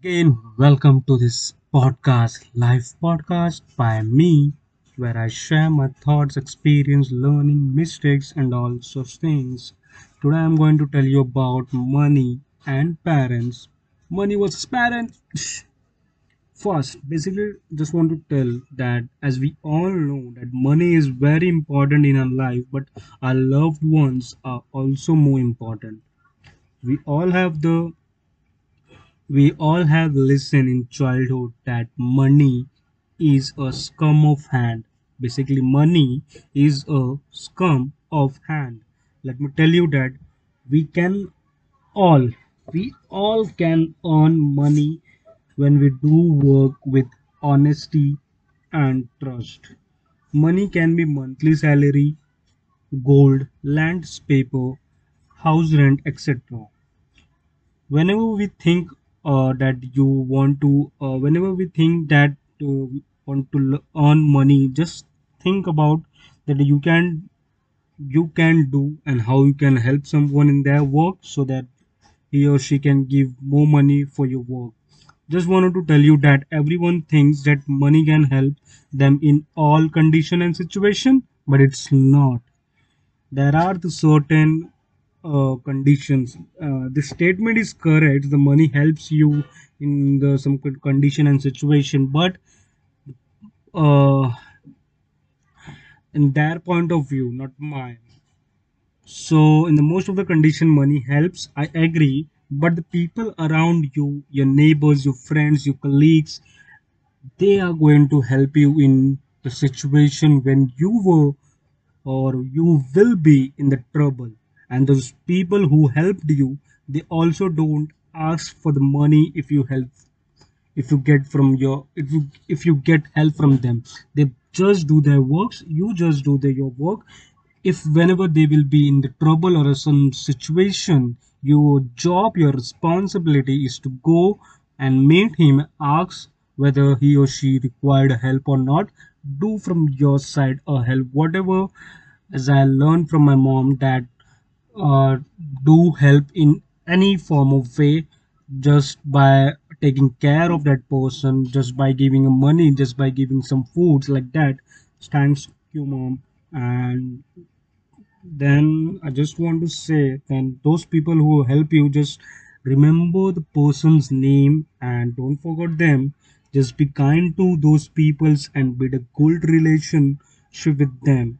Again, welcome to this podcast, live podcast by me, where I share my thoughts, experience, learning, mistakes, and all such things. Today, I'm going to tell you about money and parents. Money versus parents. First, basically, just want to tell that as we all know that money is very important in our life, but our loved ones are also more important. We all have the We all have listened in childhood that money is a scum of hand. Basically, money is a scum of hand. Let me tell you that we can all, we all can earn money when we do work with honesty and trust. Money can be monthly salary, gold, land, paper, house rent, etc whenever we think uh, that you want to uh, whenever we think that uh, want to earn money just think about that you can you can do and how you can help someone in their work so that he or she can give more money for your work. Just wanted to tell you that everyone thinks that money can help them in all condition and situation but it's not. There are the certain uh, conditions. Uh, the statement is correct. The money helps you in the some condition and situation, but uh, in their point of view, not mine. So, in the most of the condition, money helps. I agree, but the people around you, your neighbors, your friends, your colleagues, they are going to help you in the situation when you were or you will be in the trouble and those people who helped you they also don't ask for the money if you help if you get from your if you if you get help from them. They just do their works you just do the, your work. If whenever they will be in the trouble or some situation your job your responsibility is to go and meet him ask whether he or she required help or not do from your side a help. Whatever as i learned from my mom that Uh, do help in any form of way just by taking care of that person just by giving money just by giving some foods like that. Thanks you mom. And then i just want to say then those people who help you just remember the person's name and don't forget them. Just be kind to those peoples and build a good relationship with them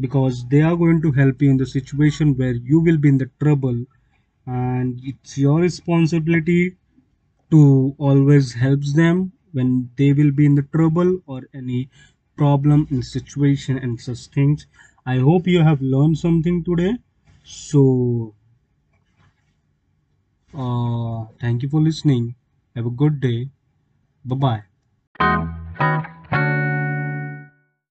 because they are going to help you in the situation where you will be in the trouble. And it's your responsibility to always help them when they will be in the trouble or any problem in situation and such things. I hope you have learned something today. So uh, thank you for listening. Have a good day. Bye bye